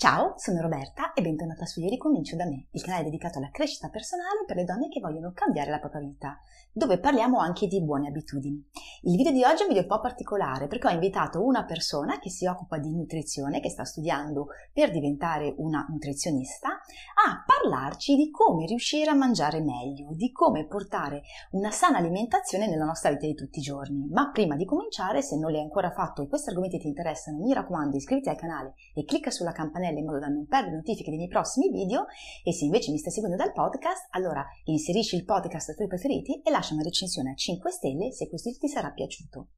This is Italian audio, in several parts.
Ciao, sono Roberta e bentornata su Io Ricomincio da me, il canale dedicato alla crescita personale per le donne che vogliono cambiare la propria vita, dove parliamo anche di buone abitudini. Il video di oggi è un video un po' particolare perché ho invitato una persona che si occupa di nutrizione, che sta studiando per diventare una nutrizionista, a parlarci di come riuscire a mangiare meglio, di come portare una sana alimentazione nella nostra vita di tutti i giorni. Ma prima di cominciare, se non l'hai ancora fatto e questi argomenti ti interessano, mi raccomando iscriviti al canale e clicca sulla campanella campanella in modo da non perdere notifiche dei miei prossimi video e se invece mi stai seguendo dal podcast, allora inserisci il podcast ai tuoi preferiti e lascia una recensione a 5 stelle se questo ti sarà piaciuto.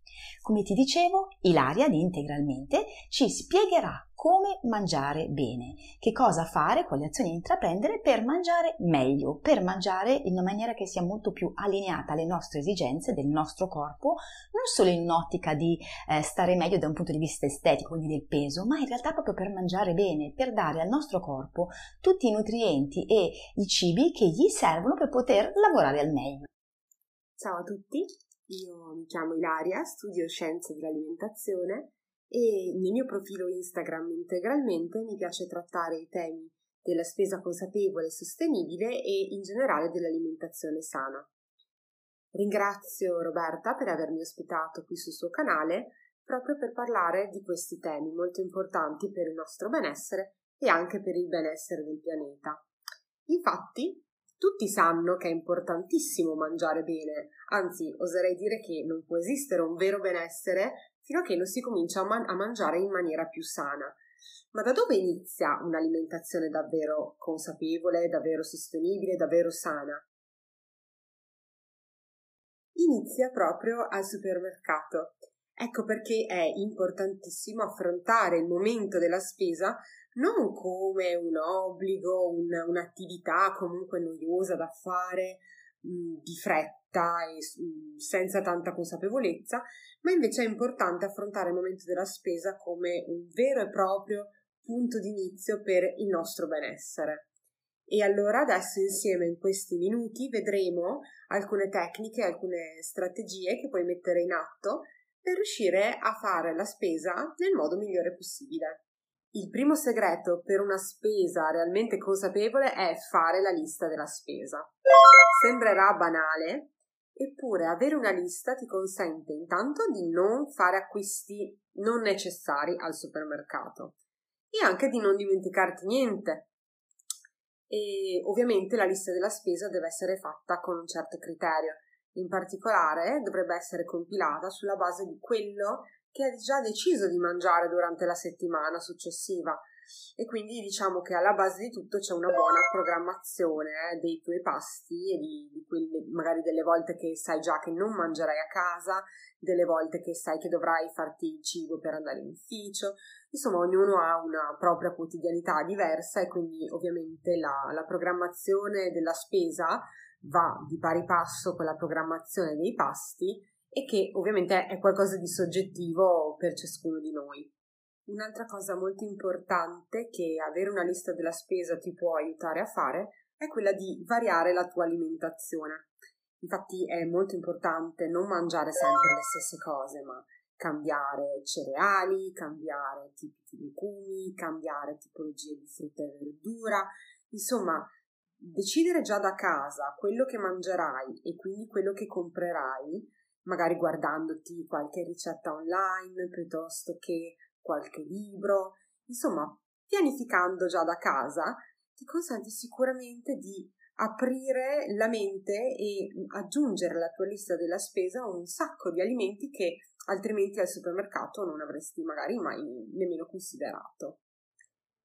Come ti dicevo, Ilaria di Integralmente ci spiegherà come mangiare bene, che cosa fare, quali azioni intraprendere per mangiare meglio, per mangiare in una maniera che sia molto più allineata alle nostre esigenze del nostro corpo, non solo in un'ottica di eh, stare meglio da un punto di vista estetico, quindi del peso, ma in realtà proprio per mangiare bene, per dare al nostro corpo tutti i nutrienti e i cibi che gli servono per poter lavorare al meglio. Ciao a tutti, io mi chiamo Ilaria, studio scienze dell'alimentazione e nel mio profilo Instagram integralmente mi piace trattare i temi della spesa consapevole e sostenibile e in generale dell'alimentazione sana. Ringrazio Roberta per avermi ospitato qui sul suo canale proprio per parlare di questi temi molto importanti per il nostro benessere e anche per il benessere del pianeta. Infatti, tutti sanno che è importantissimo mangiare bene, anzi oserei dire che non può esistere un vero benessere fino a che non si comincia a, man- a mangiare in maniera più sana. Ma da dove inizia un'alimentazione davvero consapevole, davvero sostenibile, davvero sana? Inizia proprio al supermercato. Ecco perché è importantissimo affrontare il momento della spesa non come un obbligo, un, un'attività comunque noiosa da fare, mh, di fretta e senza tanta consapevolezza, ma invece è importante affrontare il momento della spesa come un vero e proprio punto di inizio per il nostro benessere. E allora adesso insieme in questi minuti vedremo alcune tecniche, alcune strategie che puoi mettere in atto per riuscire a fare la spesa nel modo migliore possibile. Il primo segreto per una spesa realmente consapevole è fare la lista della spesa. Sembrerà banale, Eppure avere una lista ti consente intanto di non fare acquisti non necessari al supermercato e anche di non dimenticarti niente. E ovviamente la lista della spesa deve essere fatta con un certo criterio. In particolare dovrebbe essere compilata sulla base di quello che hai già deciso di mangiare durante la settimana successiva e quindi diciamo che alla base di tutto c'è una buona programmazione eh, dei tuoi pasti e di, di quelle, magari delle volte che sai già che non mangerai a casa, delle volte che sai che dovrai farti il cibo per andare in ufficio, insomma ognuno ha una propria quotidianità diversa e quindi ovviamente la, la programmazione della spesa va di pari passo con la programmazione dei pasti e che ovviamente è qualcosa di soggettivo per ciascuno di noi. Un'altra cosa molto importante che avere una lista della spesa ti può aiutare a fare è quella di variare la tua alimentazione. Infatti è molto importante non mangiare sempre le stesse cose, ma cambiare cereali, cambiare tipi di legumi, cambiare tipologie di frutta e verdura, insomma, decidere già da casa quello che mangerai e quindi quello che comprerai, magari guardandoti qualche ricetta online piuttosto che qualche libro, insomma, pianificando già da casa ti consente sicuramente di aprire la mente e aggiungere alla tua lista della spesa un sacco di alimenti che altrimenti al supermercato non avresti magari mai nemmeno considerato.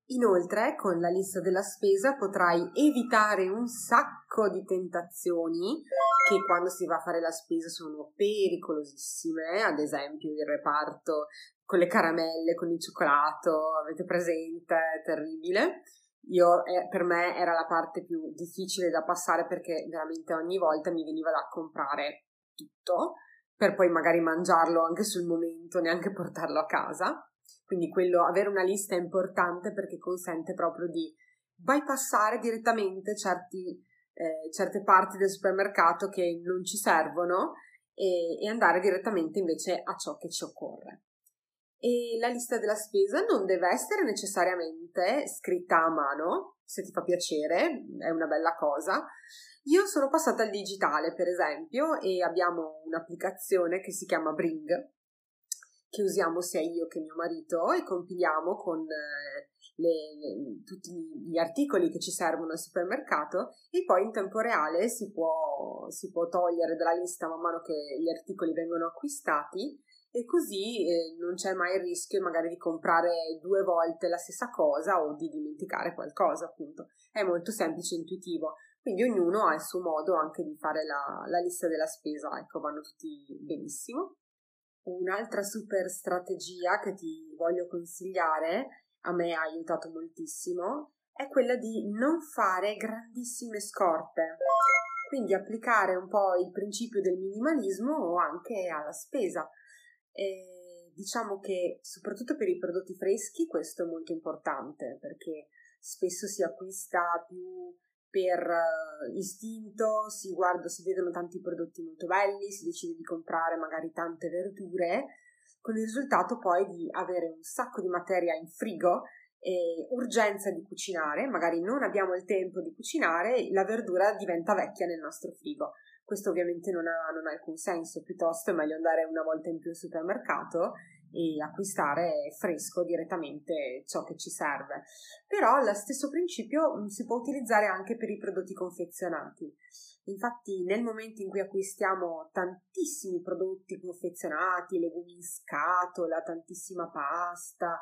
Inoltre, con la lista della spesa potrai evitare un sacco di tentazioni che quando si va a fare la spesa sono pericolosissime, ad esempio il reparto con le caramelle, con il cioccolato, avete presente? Terribile. io, eh, per me era la parte più difficile da passare perché veramente ogni volta mi veniva da comprare tutto per poi magari mangiarlo anche sul momento, neanche portarlo a casa. Quindi quello, avere una lista è importante perché consente proprio di bypassare direttamente certi, eh, certe parti del supermercato che non ci servono e, e andare direttamente invece a ciò che ci occorre. E la lista della spesa non deve essere necessariamente scritta a mano, se ti fa piacere, è una bella cosa. Io sono passata al digitale, per esempio, e abbiamo un'applicazione che si chiama Bring, che usiamo sia io che mio marito e compiliamo con eh, le, tutti gli articoli che ci servono al supermercato e poi in tempo reale si può, si può togliere dalla lista man mano che gli articoli vengono acquistati e così eh, non c'è mai il rischio magari di comprare due volte la stessa cosa o di dimenticare qualcosa, appunto. È molto semplice e intuitivo, quindi ognuno ha il suo modo anche di fare la, la lista della spesa, ecco, vanno tutti benissimo. Un'altra super strategia che ti voglio consigliare, a me ha aiutato moltissimo, è quella di non fare grandissime scorte. Quindi applicare un po' il principio del minimalismo anche alla spesa e diciamo che soprattutto per i prodotti freschi questo è molto importante perché spesso si acquista più per uh, istinto, si guarda, si vedono tanti prodotti molto belli, si decide di comprare magari tante verdure, con il risultato poi di avere un sacco di materia in frigo e urgenza di cucinare, magari non abbiamo il tempo di cucinare, la verdura diventa vecchia nel nostro frigo. Questo ovviamente non ha, non ha alcun senso, piuttosto è meglio andare una volta in più al supermercato e acquistare fresco direttamente ciò che ci serve. Però lo stesso principio mm, si può utilizzare anche per i prodotti confezionati. Infatti, nel momento in cui acquistiamo tantissimi prodotti confezionati, legumi in scatola, tantissima pasta,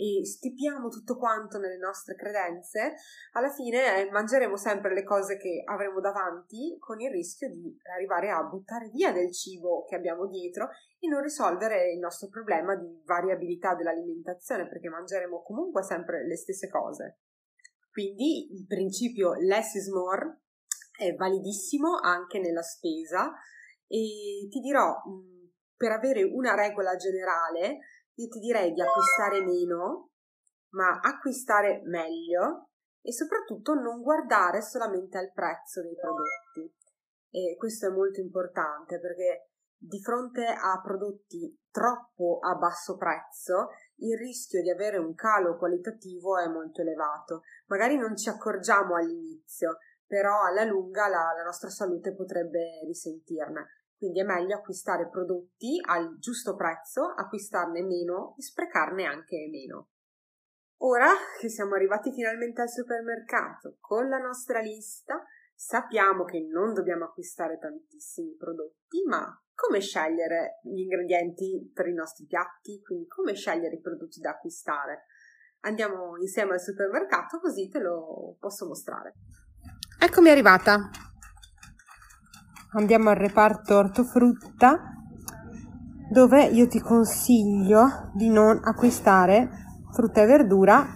e stipiamo tutto quanto nelle nostre credenze, alla fine eh, mangeremo sempre le cose che avremo davanti con il rischio di arrivare a buttare via del cibo che abbiamo dietro e non risolvere il nostro problema di variabilità dell'alimentazione perché mangeremo comunque sempre le stesse cose. Quindi il principio less is more è validissimo anche nella spesa e ti dirò, per avere una regola generale, io ti direi di acquistare meno, ma acquistare meglio e soprattutto non guardare solamente al prezzo dei prodotti. E questo è molto importante perché di fronte a prodotti troppo a basso prezzo, il rischio di avere un calo qualitativo è molto elevato. Magari non ci accorgiamo all'inizio, però alla lunga la, la nostra salute potrebbe risentirne. Quindi è meglio acquistare prodotti al giusto prezzo, acquistarne meno e sprecarne anche meno. Ora che siamo arrivati finalmente al supermercato con la nostra lista, sappiamo che non dobbiamo acquistare tantissimi prodotti, ma come scegliere gli ingredienti per i nostri piatti, quindi come scegliere i prodotti da acquistare. Andiamo insieme al supermercato così te lo posso mostrare. Eccomi arrivata andiamo al reparto ortofrutta dove io ti consiglio di non acquistare frutta e verdura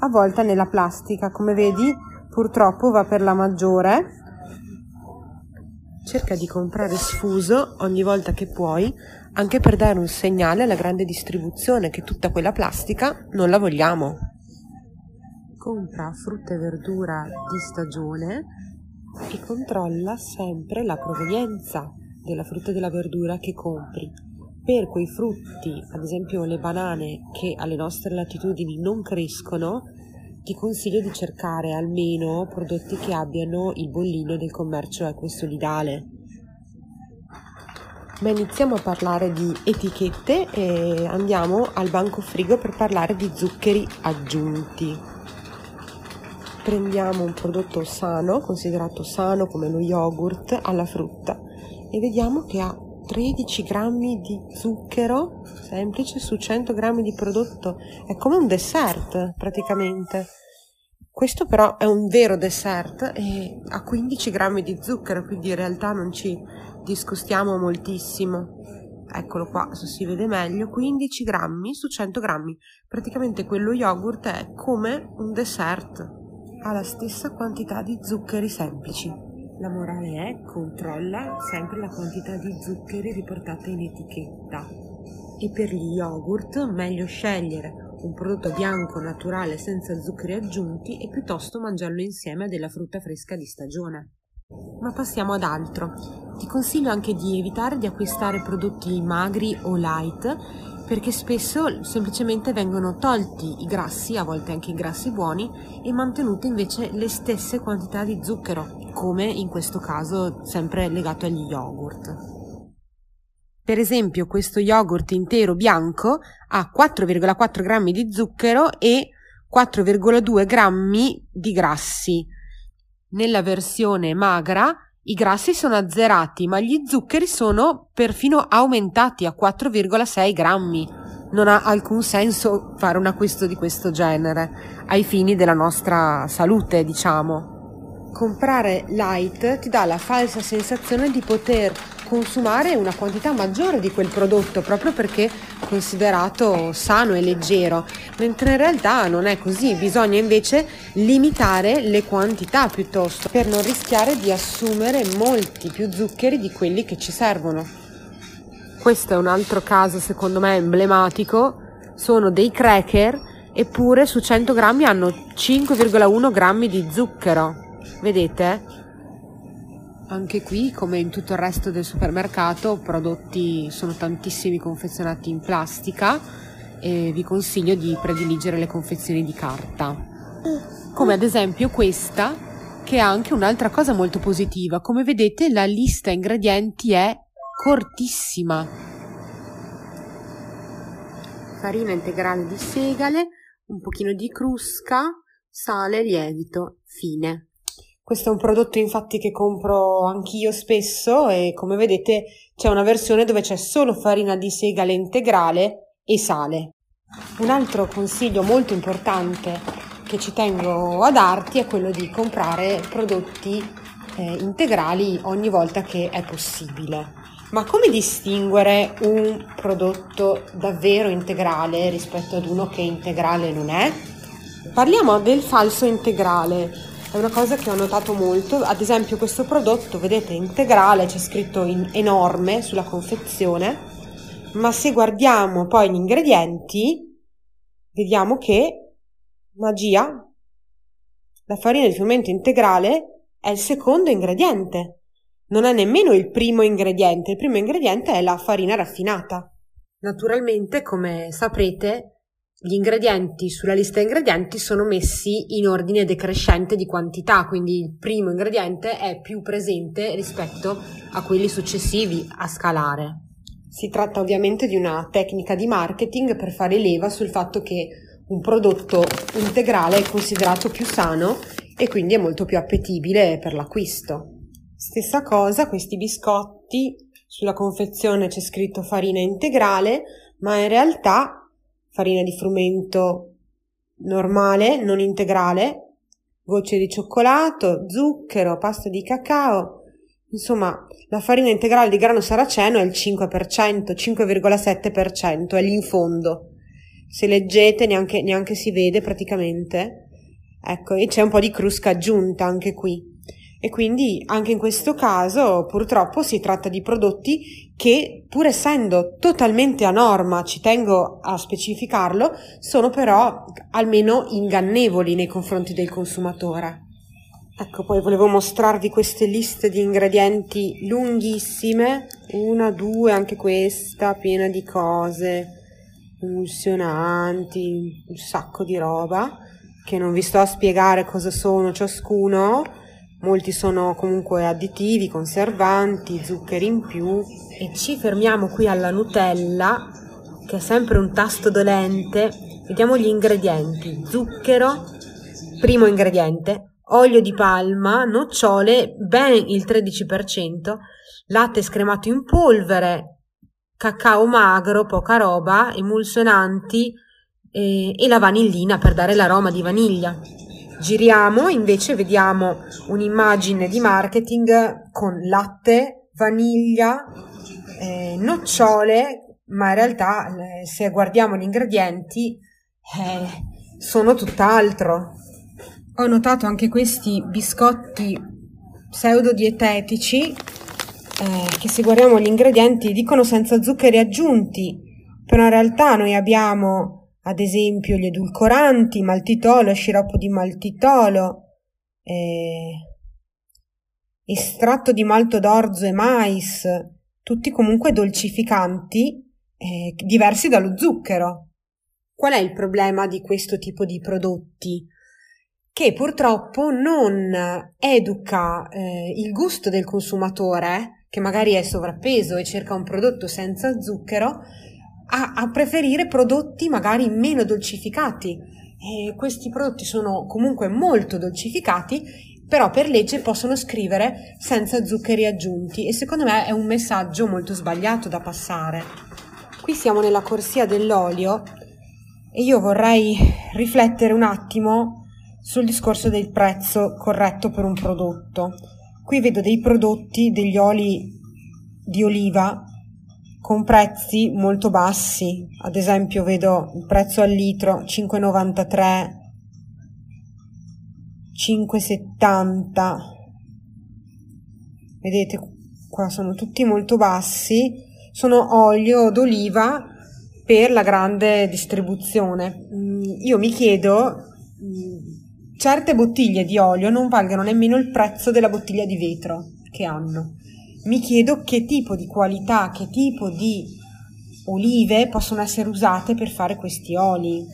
avvolta nella plastica. Come vedi purtroppo va per la maggiore. Cerca di comprare sfuso ogni volta che puoi anche per dare un segnale alla grande distribuzione che tutta quella plastica non la vogliamo. Compra frutta e verdura di stagione e controlla sempre la provenienza della frutta e della verdura che compri. Per quei frutti, ad esempio le banane che alle nostre latitudini non crescono, ti consiglio di cercare almeno prodotti che abbiano il bollino del commercio equo e solidale. Ma iniziamo a parlare di etichette e andiamo al banco frigo per parlare di zuccheri aggiunti prendiamo un prodotto sano, considerato sano come lo yogurt alla frutta e vediamo che ha 13 grammi di zucchero semplice su 100 grammi di prodotto. È come un dessert praticamente. Questo però è un vero dessert e ha 15 grammi di zucchero, quindi in realtà non ci discostiamo moltissimo. eccolo qua se si vede meglio 15 grammi su 100 grammi praticamente quello yogurt è come un dessert ha la stessa quantità di zuccheri semplici la morale è controlla sempre la quantità di zuccheri riportata in etichetta e per gli yogurt meglio scegliere un prodotto bianco naturale senza zuccheri aggiunti e piuttosto mangiarlo insieme a della frutta fresca di stagione. Ma passiamo ad altro. Ti consiglio anche di evitare di acquistare prodotti magri o light perché spesso semplicemente vengono tolti i grassi, a volte anche i grassi buoni, e mantenute invece le stesse quantità di zucchero, come in questo caso sempre legato agli yogurt. Per esempio questo yogurt intero bianco ha 4,4 grammi di zucchero e 4,2 grammi di grassi, nella versione magra i grassi sono azzerati, ma gli zuccheri sono perfino aumentati a 4,6 grammi. Non ha alcun senso fare un acquisto di questo genere, ai fini della nostra salute, diciamo. Comprare light ti dà la falsa sensazione di poter consumare una quantità maggiore di quel prodotto proprio perché considerato sano e leggero, mentre in realtà non è così, bisogna invece limitare le quantità piuttosto per non rischiare di assumere molti più zuccheri di quelli che ci servono. Questo è un altro caso secondo me emblematico, sono dei cracker eppure su 100 grammi hanno 5,1 grammi di zucchero. Vedete? Anche qui, come in tutto il resto del supermercato, prodotti sono tantissimi confezionati in plastica e vi consiglio di prediligere le confezioni di carta. Come ad esempio questa, che ha anche un'altra cosa molto positiva. Come vedete, la lista ingredienti è cortissima. Farina integrale di segale, un pochino di crusca, sale, lievito, fine. Questo è un prodotto infatti che compro anch'io spesso e come vedete c'è una versione dove c'è solo farina di segale integrale e sale. Un altro consiglio molto importante che ci tengo a darti è quello di comprare prodotti eh, integrali ogni volta che è possibile. Ma come distinguere un prodotto davvero integrale rispetto ad uno che integrale non è? Parliamo del falso integrale è una cosa che ho notato molto, ad esempio questo prodotto, vedete, integrale, c'è scritto in enorme sulla confezione, ma se guardiamo poi gli ingredienti, vediamo che, magia, la farina di frumento integrale è il secondo ingrediente, non è nemmeno il primo ingrediente, il primo ingrediente è la farina raffinata. Naturalmente, come saprete, gli ingredienti sulla lista ingredienti sono messi in ordine decrescente di quantità, quindi il primo ingrediente è più presente rispetto a quelli successivi a scalare. Si tratta ovviamente di una tecnica di marketing per fare leva sul fatto che un prodotto integrale è considerato più sano e quindi è molto più appetibile per l'acquisto. Stessa cosa, questi biscotti, sulla confezione c'è scritto farina integrale, ma in realtà farina di frumento normale, non integrale, gocce di cioccolato, zucchero, pasta di cacao. Insomma, la farina integrale di grano saraceno è il 5%, 5,7%, è lì in fondo. Se leggete neanche, neanche si vede praticamente. Ecco, e c'è un po' di crusca aggiunta anche qui. E quindi anche in questo caso purtroppo si tratta di prodotti che pur essendo totalmente a norma, ci tengo a specificarlo, sono però almeno ingannevoli nei confronti del consumatore. Ecco, poi volevo mostrarvi queste liste di ingredienti lunghissime, una, due, anche questa, piena di cose, emulsionanti, un sacco di roba, che non vi sto a spiegare cosa sono ciascuno, molti sono comunque additivi, conservanti, zuccheri in più e ci fermiamo qui alla Nutella che è sempre un tasto dolente. Vediamo gli ingredienti: zucchero, primo ingrediente, olio di palma, nocciole, ben il 13%, latte scremato in polvere, cacao magro, poca roba, emulsionanti e, e la vanillina per dare l'aroma di vaniglia. Giriamo, invece vediamo un'immagine di marketing con latte, vaniglia, eh, nocciole, ma in realtà eh, se guardiamo gli ingredienti eh, sono tutt'altro. Ho notato anche questi biscotti pseudo dietetici eh, che se guardiamo gli ingredienti dicono senza zuccheri aggiunti, però in realtà noi abbiamo ad esempio gli edulcoranti, maltitolo, sciroppo di maltitolo, eh, estratto di malto d'orzo e mais, tutti comunque dolcificanti eh, diversi dallo zucchero. Qual è il problema di questo tipo di prodotti? Che purtroppo non educa eh, il gusto del consumatore, che magari è sovrappeso e cerca un prodotto senza zucchero, a, a preferire prodotti magari meno dolcificati. E questi prodotti sono comunque molto dolcificati, però per legge possono scrivere senza zuccheri aggiunti e secondo me è un messaggio molto sbagliato da passare. Qui siamo nella corsia dell'olio e io vorrei riflettere un attimo sul discorso del prezzo corretto per un prodotto. Qui vedo dei prodotti, degli oli di oliva con prezzi molto bassi, ad esempio vedo il prezzo al litro 5,93, 5,70, vedete qua sono tutti molto bassi, sono olio d'oliva per la grande distribuzione. Mm, io mi chiedo, mm, certe bottiglie di olio non valgono nemmeno il prezzo della bottiglia di vetro che hanno mi chiedo che tipo di qualità, che tipo di olive possono essere usate per fare questi oli,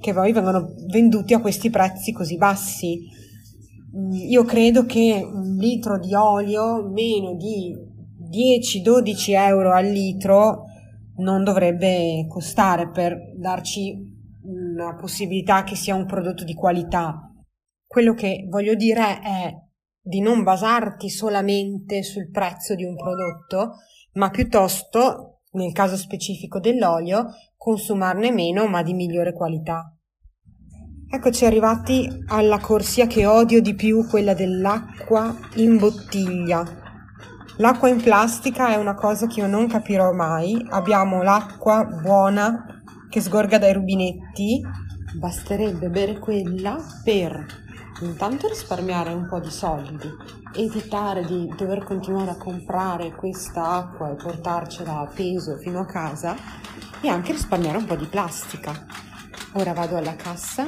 che poi vengono venduti a questi prezzi così bassi. Mm, io credo che un litro di olio meno di 10-12 euro al litro non dovrebbe costare per darci una possibilità che sia un prodotto di qualità. Quello che voglio dire è di non basarti solamente sul prezzo di un prodotto, ma piuttosto, nel caso specifico dell'olio, consumarne meno ma di migliore qualità. Eccoci arrivati alla corsia che odio di più, quella dell'acqua in bottiglia. L'acqua in plastica è una cosa che io non capirò mai. Abbiamo l'acqua buona che sgorga dai rubinetti. Basterebbe bere quella per intanto risparmiare un po' di soldi, evitare di dover continuare a comprare questa acqua e portarcela a peso fino a casa e anche risparmiare un po' di plastica. Ora vado alla cassa,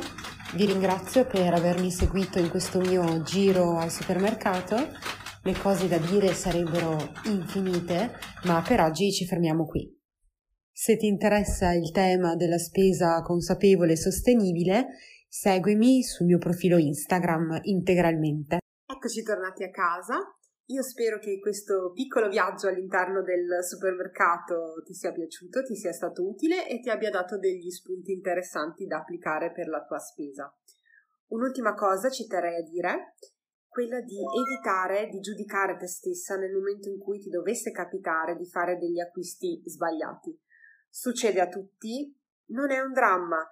vi ringrazio per avermi seguito in questo mio giro al supermercato. Le cose da dire sarebbero infinite, ma per oggi ci fermiamo qui. Se ti interessa il tema della spesa consapevole e sostenibile, Seguimi sul mio profilo Instagram integralmente. Eccoci tornati a casa. Io spero che questo piccolo viaggio all'interno del supermercato ti sia piaciuto, ti sia stato utile e ti abbia dato degli spunti interessanti da applicare per la tua spesa. Un'ultima cosa ci terrei a dire, quella di evitare di giudicare te stessa nel momento in cui ti dovesse capitare di fare degli acquisti sbagliati. Succede a tutti, non è un dramma,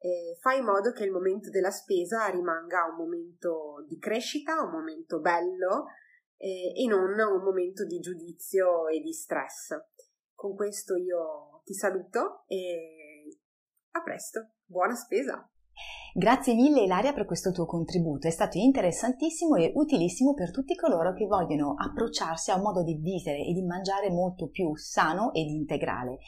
eh, fa in modo che il momento della spesa rimanga un momento di crescita, un momento bello eh, e non un momento di giudizio e di stress. Con questo io ti saluto e a presto, buona spesa! Grazie mille Ilaria per questo tuo contributo, è stato interessantissimo e utilissimo per tutti coloro che vogliono approcciarsi a un modo di vivere e di mangiare molto più sano ed integrale.